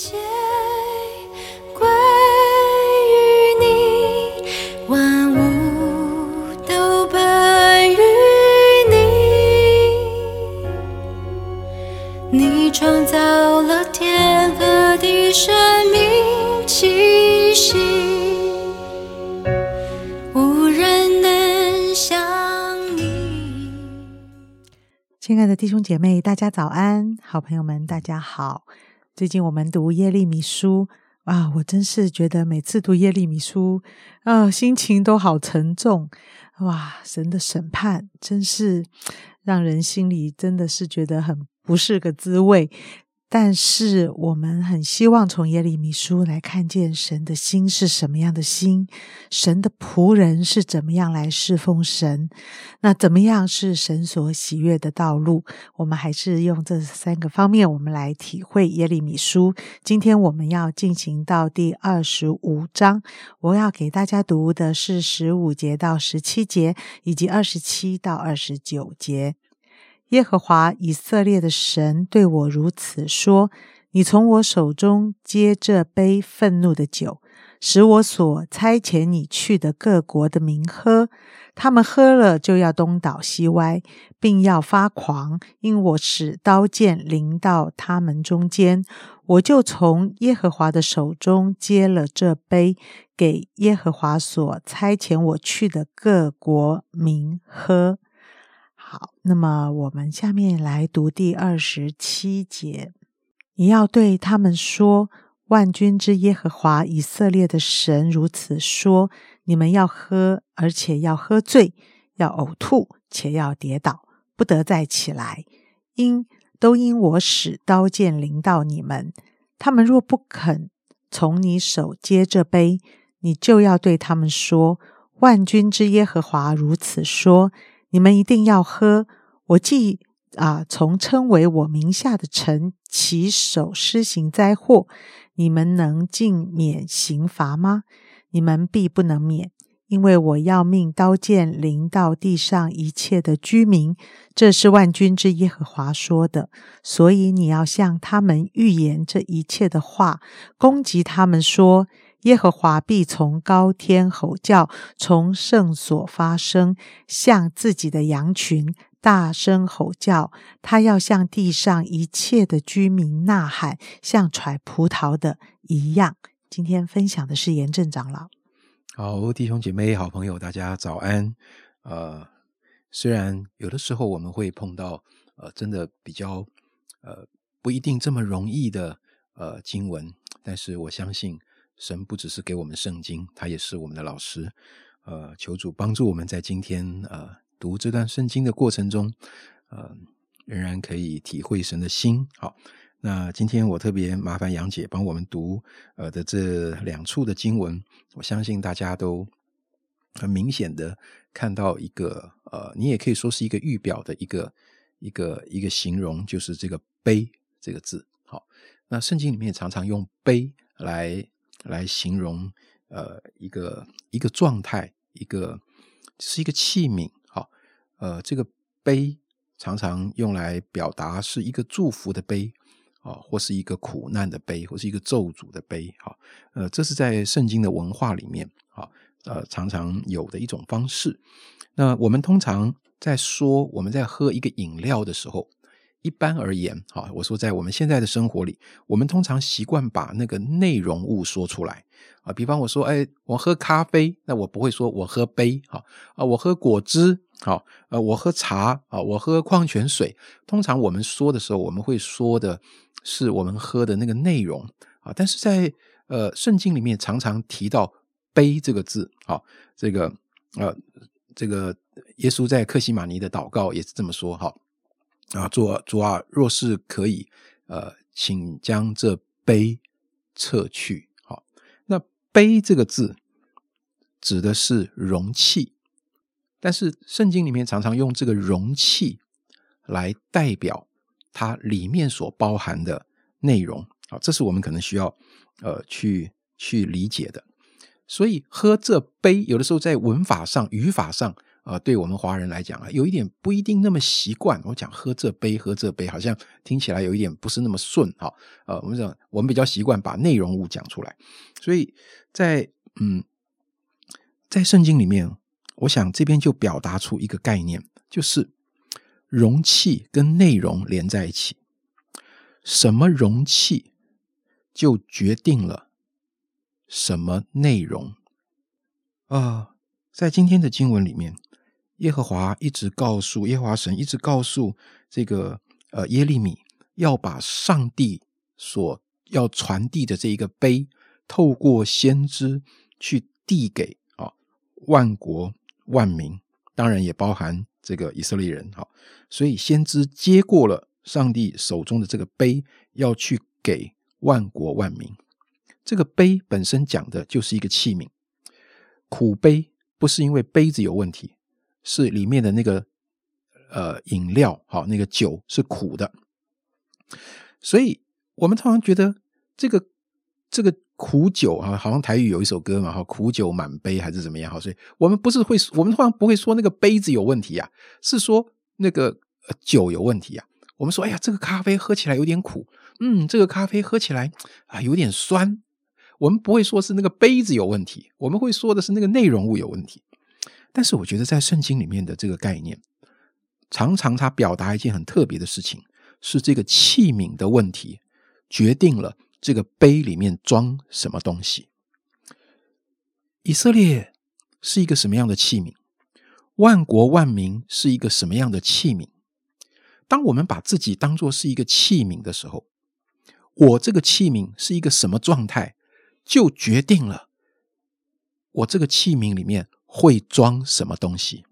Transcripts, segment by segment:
皆归于你，万物都本于你。你创造了天和地，生命气息，无人能像你。亲爱的弟兄姐妹，大家早安！好朋友们，大家好。最近我们读耶利米书啊，我真是觉得每次读耶利米书啊，心情都好沉重哇！神的审判真是让人心里真的是觉得很不是个滋味。但是我们很希望从耶利米书来看见神的心是什么样的心，神的仆人是怎么样来侍奉神，那怎么样是神所喜悦的道路？我们还是用这三个方面，我们来体会耶利米书。今天我们要进行到第二十五章，我要给大家读的是十五节到十七节，以及二十七到二十九节。耶和华以色列的神对我如此说：“你从我手中接这杯愤怒的酒，使我所差遣你去的各国的民喝。他们喝了，就要东倒西歪，并要发狂，因我使刀剑临到他们中间。我就从耶和华的手中接了这杯，给耶和华所差遣我去的各国民喝。”那么我们下面来读第二十七节。你要对他们说：“万军之耶和华以色列的神如此说：你们要喝，而且要喝醉，要呕吐，且要跌倒，不得再起来。因都因我使刀剑临到你们。他们若不肯从你手接这杯，你就要对他们说：万军之耶和华如此说。”你们一定要喝。我既啊从称为我名下的臣起手施行灾祸，你们能尽免刑罚吗？你们必不能免，因为我要命刀剑临到地上一切的居民。这是万军之耶和华说的。所以你要向他们预言这一切的话，攻击他们说。耶和华必从高天吼叫，从圣所发声，向自己的羊群大声吼叫。他要向地上一切的居民呐喊，像揣葡萄的一样。今天分享的是严正长老。好，弟兄姐妹、好朋友，大家早安。呃，虽然有的时候我们会碰到呃，真的比较呃不一定这么容易的呃经文，但是我相信。神不只是给我们圣经，他也是我们的老师。呃，求主帮助我们在今天呃读这段圣经的过程中，呃，仍然可以体会神的心。好，那今天我特别麻烦杨姐帮我们读呃的这两处的经文，我相信大家都很明显的看到一个呃，你也可以说是一个预表的一个一个一个形容，就是这个“悲”这个字。好，那圣经里面常常用“悲”来。来形容呃一个一个状态，一个是一个器皿，呃，这个杯常常用来表达是一个祝福的杯，啊，或是一个苦难的杯，或是一个咒诅的杯，好，呃，这是在圣经的文化里面，啊，呃，常常有的一种方式。那我们通常在说我们在喝一个饮料的时候。一般而言，哈，我说在我们现在的生活里，我们通常习惯把那个内容物说出来啊。比方我说，哎，我喝咖啡，那我不会说我喝杯，哈啊，我喝果汁，好，呃，我喝茶啊，我喝矿泉水。通常我们说的时候，我们会说的是我们喝的那个内容啊。但是在呃圣经里面，常常提到杯这个字，好，这个呃，这个耶稣在克西马尼的祷告也是这么说，哈。啊，主主啊，若是可以，呃，请将这杯撤去。好，那杯这个字指的是容器，但是圣经里面常常用这个容器来代表它里面所包含的内容。好，这是我们可能需要呃去去理解的。所以喝这杯，有的时候在文法上、语法上。呃，对我们华人来讲啊，有一点不一定那么习惯。我讲喝这杯，喝这杯，好像听起来有一点不是那么顺哈。呃，我们讲我们比较习惯把内容物讲出来，所以在嗯，在圣经里面，我想这边就表达出一个概念，就是容器跟内容连在一起，什么容器就决定了什么内容啊。在今天的经文里面，耶和华一直告诉耶和华神，一直告诉这个呃耶利米，要把上帝所要传递的这一个碑，透过先知去递给啊万国万民，当然也包含这个以色列人。哈，所以先知接过了上帝手中的这个杯，要去给万国万民。这个杯本身讲的就是一个器皿，苦杯。不是因为杯子有问题，是里面的那个呃饮料，好，那个酒是苦的，所以我们通常觉得这个这个苦酒啊，好像台语有一首歌嘛，哈，苦酒满杯还是怎么样，好，所以我们不是会，我们通常不会说那个杯子有问题啊，是说那个酒有问题啊。我们说，哎呀，这个咖啡喝起来有点苦，嗯，这个咖啡喝起来啊有点酸。我们不会说是那个杯子有问题，我们会说的是那个内容物有问题。但是我觉得在圣经里面的这个概念，常常它表达一件很特别的事情，是这个器皿的问题决定了这个杯里面装什么东西。以色列是一个什么样的器皿？万国万民是一个什么样的器皿？当我们把自己当做是一个器皿的时候，我这个器皿是一个什么状态？就决定了我这个器皿里面会装什么东西。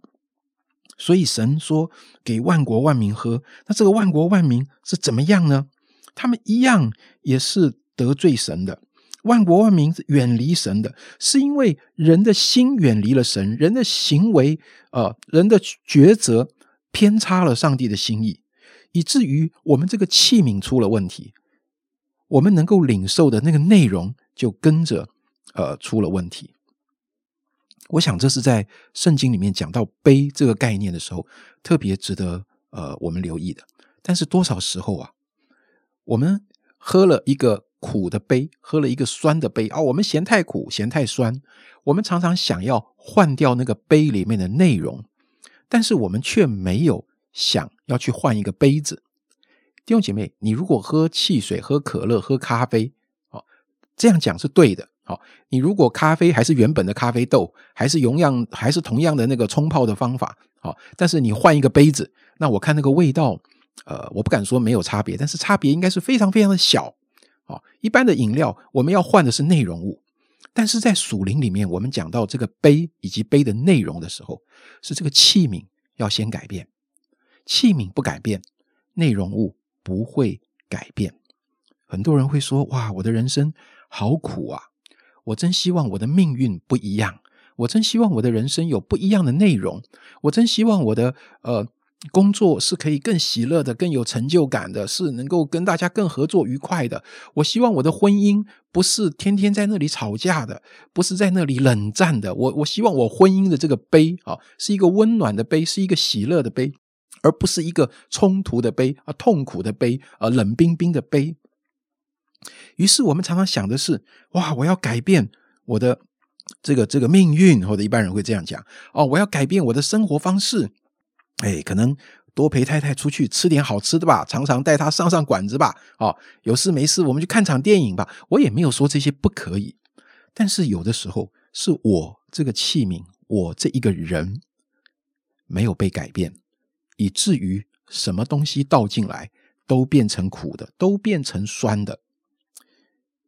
所以神说给万国万民喝，那这个万国万民是怎么样呢？他们一样也是得罪神的。万国万民远离神的，是因为人的心远离了神，人的行为呃，人的抉择偏差了上帝的心意，以至于我们这个器皿出了问题。我们能够领受的那个内容。就跟着呃出了问题。我想这是在圣经里面讲到杯这个概念的时候，特别值得呃我们留意的。但是多少时候啊，我们喝了一个苦的杯，喝了一个酸的杯啊，我们嫌太苦，嫌太酸，我们常常想要换掉那个杯里面的内容，但是我们却没有想要去换一个杯子。弟兄姐妹，你如果喝汽水、喝可乐、喝咖啡。哦这样讲是对的。好，你如果咖啡还是原本的咖啡豆，还是同样还是同样的那个冲泡的方法，好，但是你换一个杯子，那我看那个味道，呃，我不敢说没有差别，但是差别应该是非常非常的小。哦，一般的饮料我们要换的是内容物，但是在属灵里面，我们讲到这个杯以及杯的内容的时候，是这个器皿要先改变，器皿不改变，内容物不会改变。很多人会说：“哇，我的人生。”好苦啊！我真希望我的命运不一样，我真希望我的人生有不一样的内容，我真希望我的呃工作是可以更喜乐的、更有成就感的，是能够跟大家更合作愉快的。我希望我的婚姻不是天天在那里吵架的，不是在那里冷战的。我我希望我婚姻的这个杯啊，是一个温暖的杯，是一个喜乐的杯，而不是一个冲突的杯啊，痛苦的杯啊，冷冰冰的杯。于是我们常常想的是：哇，我要改变我的这个这个命运，或者一般人会这样讲：哦，我要改变我的生活方式。哎，可能多陪太太出去吃点好吃的吧，常常带她上上馆子吧。哦，有事没事我们去看场电影吧。我也没有说这些不可以，但是有的时候是我这个器皿，我这一个人没有被改变，以至于什么东西倒进来都变成苦的，都变成酸的。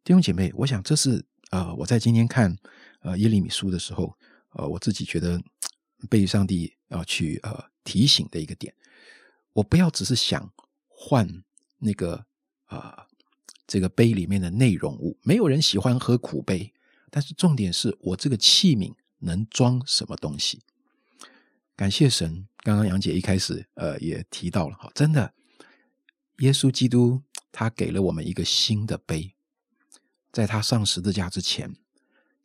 弟兄姐妹，我想这是呃，我在今天看呃耶利米书的时候，呃，我自己觉得被上帝要去呃提醒的一个点。我不要只是想换那个啊这个杯里面的内容物，没有人喜欢喝苦杯，但是重点是我这个器皿能装什么东西。感谢神，刚刚杨姐一开始呃也提到了哈，真的，耶稣基督他给了我们一个新的杯。在他上十字架之前，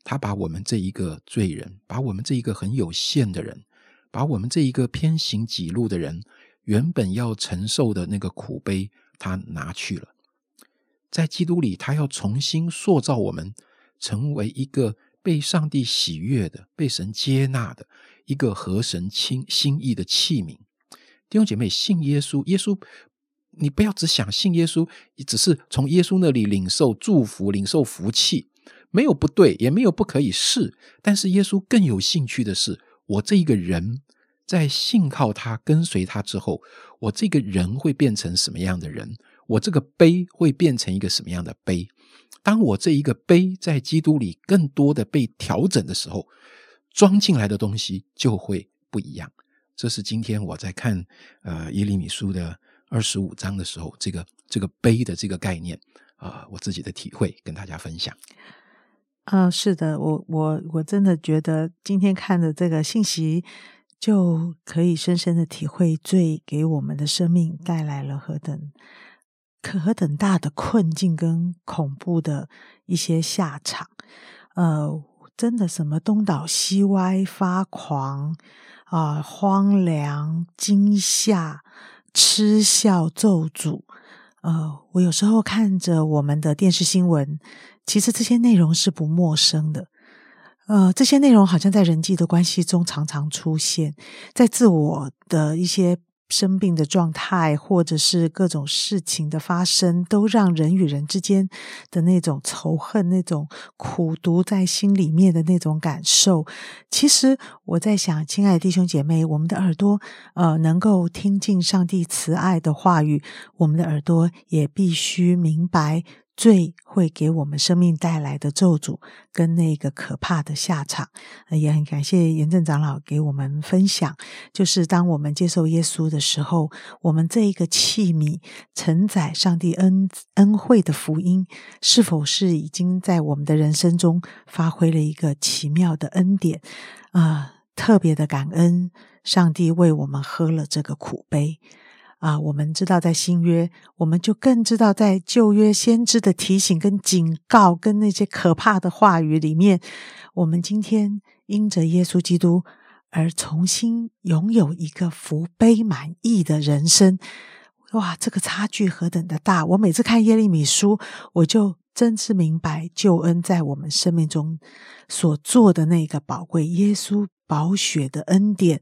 他把我们这一个罪人，把我们这一个很有限的人，把我们这一个偏行己路的人原本要承受的那个苦悲，他拿去了。在基督里，他要重新塑造我们，成为一个被上帝喜悦的、被神接纳的一个合神亲心意的器皿。弟兄姐妹，信耶稣，耶稣，你不要只想信耶稣，只是从耶稣那里领受祝福、领受福气，没有不对，也没有不可以是。但是耶稣更有兴趣的是，我这一个人在信靠他、跟随他之后，我这个人会变成什么样的人？我这个碑会变成一个什么样的碑？当我这一个碑在基督里更多的被调整的时候，装进来的东西就会不一样。这是今天我在看呃耶利米书的二十五章的时候，这个这个碑的这个概念啊，我自己的体会跟大家分享。啊，是的，我我我真的觉得今天看的这个信息，就可以深深的体会罪给我们的生命带来了何等。何等大的困境跟恐怖的一些下场，呃，真的什么东倒西歪、发狂啊、荒凉、惊吓、嗤笑、咒诅，呃，我有时候看着我们的电视新闻，其实这些内容是不陌生的，呃，这些内容好像在人际的关系中常常出现，在自我的一些。生病的状态，或者是各种事情的发生，都让人与人之间的那种仇恨、那种苦毒在心里面的那种感受。其实我在想，亲爱的弟兄姐妹，我们的耳朵呃，能够听进上帝慈爱的话语，我们的耳朵也必须明白。罪会给我们生命带来的咒诅，跟那个可怕的下场，也很感谢严正长老给我们分享。就是当我们接受耶稣的时候，我们这一个器皿承载上帝恩恩惠的福音，是否是已经在我们的人生中发挥了一个奇妙的恩典啊？特别的感恩，上帝为我们喝了这个苦杯。啊，我们知道在新约，我们就更知道在旧约先知的提醒、跟警告、跟那些可怕的话语里面，我们今天因着耶稣基督而重新拥有一个福杯满溢的人生。哇，这个差距何等的大！我每次看耶利米书，我就真是明白救恩在我们生命中所做的那个宝贵。耶稣。宝血的恩典，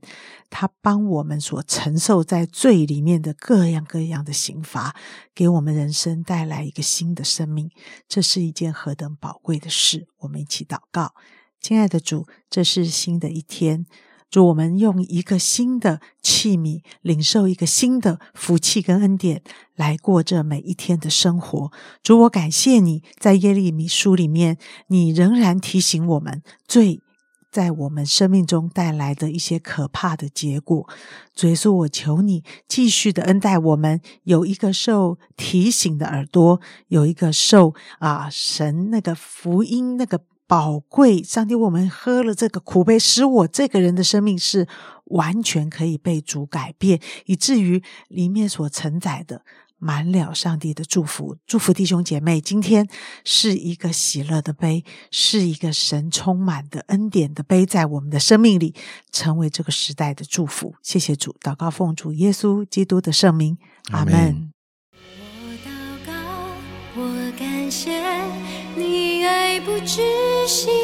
他帮我们所承受在罪里面的各样各样的刑罚，给我们人生带来一个新的生命，这是一件何等宝贵的事！我们一起祷告，亲爱的主，这是新的一天，祝我们用一个新的器皿，领受一个新的福气跟恩典，来过这每一天的生活。主，我感谢你在耶利米书里面，你仍然提醒我们罪。在我们生命中带来的一些可怕的结果，主耶稣，我求你继续的恩待我们，有一个受提醒的耳朵，有一个受啊神那个福音那个宝贵，上帝，我们喝了这个苦杯，使我这个人的生命是完全可以被主改变，以至于里面所承载的。满了上帝的祝福，祝福弟兄姐妹。今天是一个喜乐的杯，是一个神充满的恩典的杯，在我们的生命里成为这个时代的祝福。谢谢主，祷告奉主耶稣基督的圣名，阿门。我祷告，我感谢你爱不止息。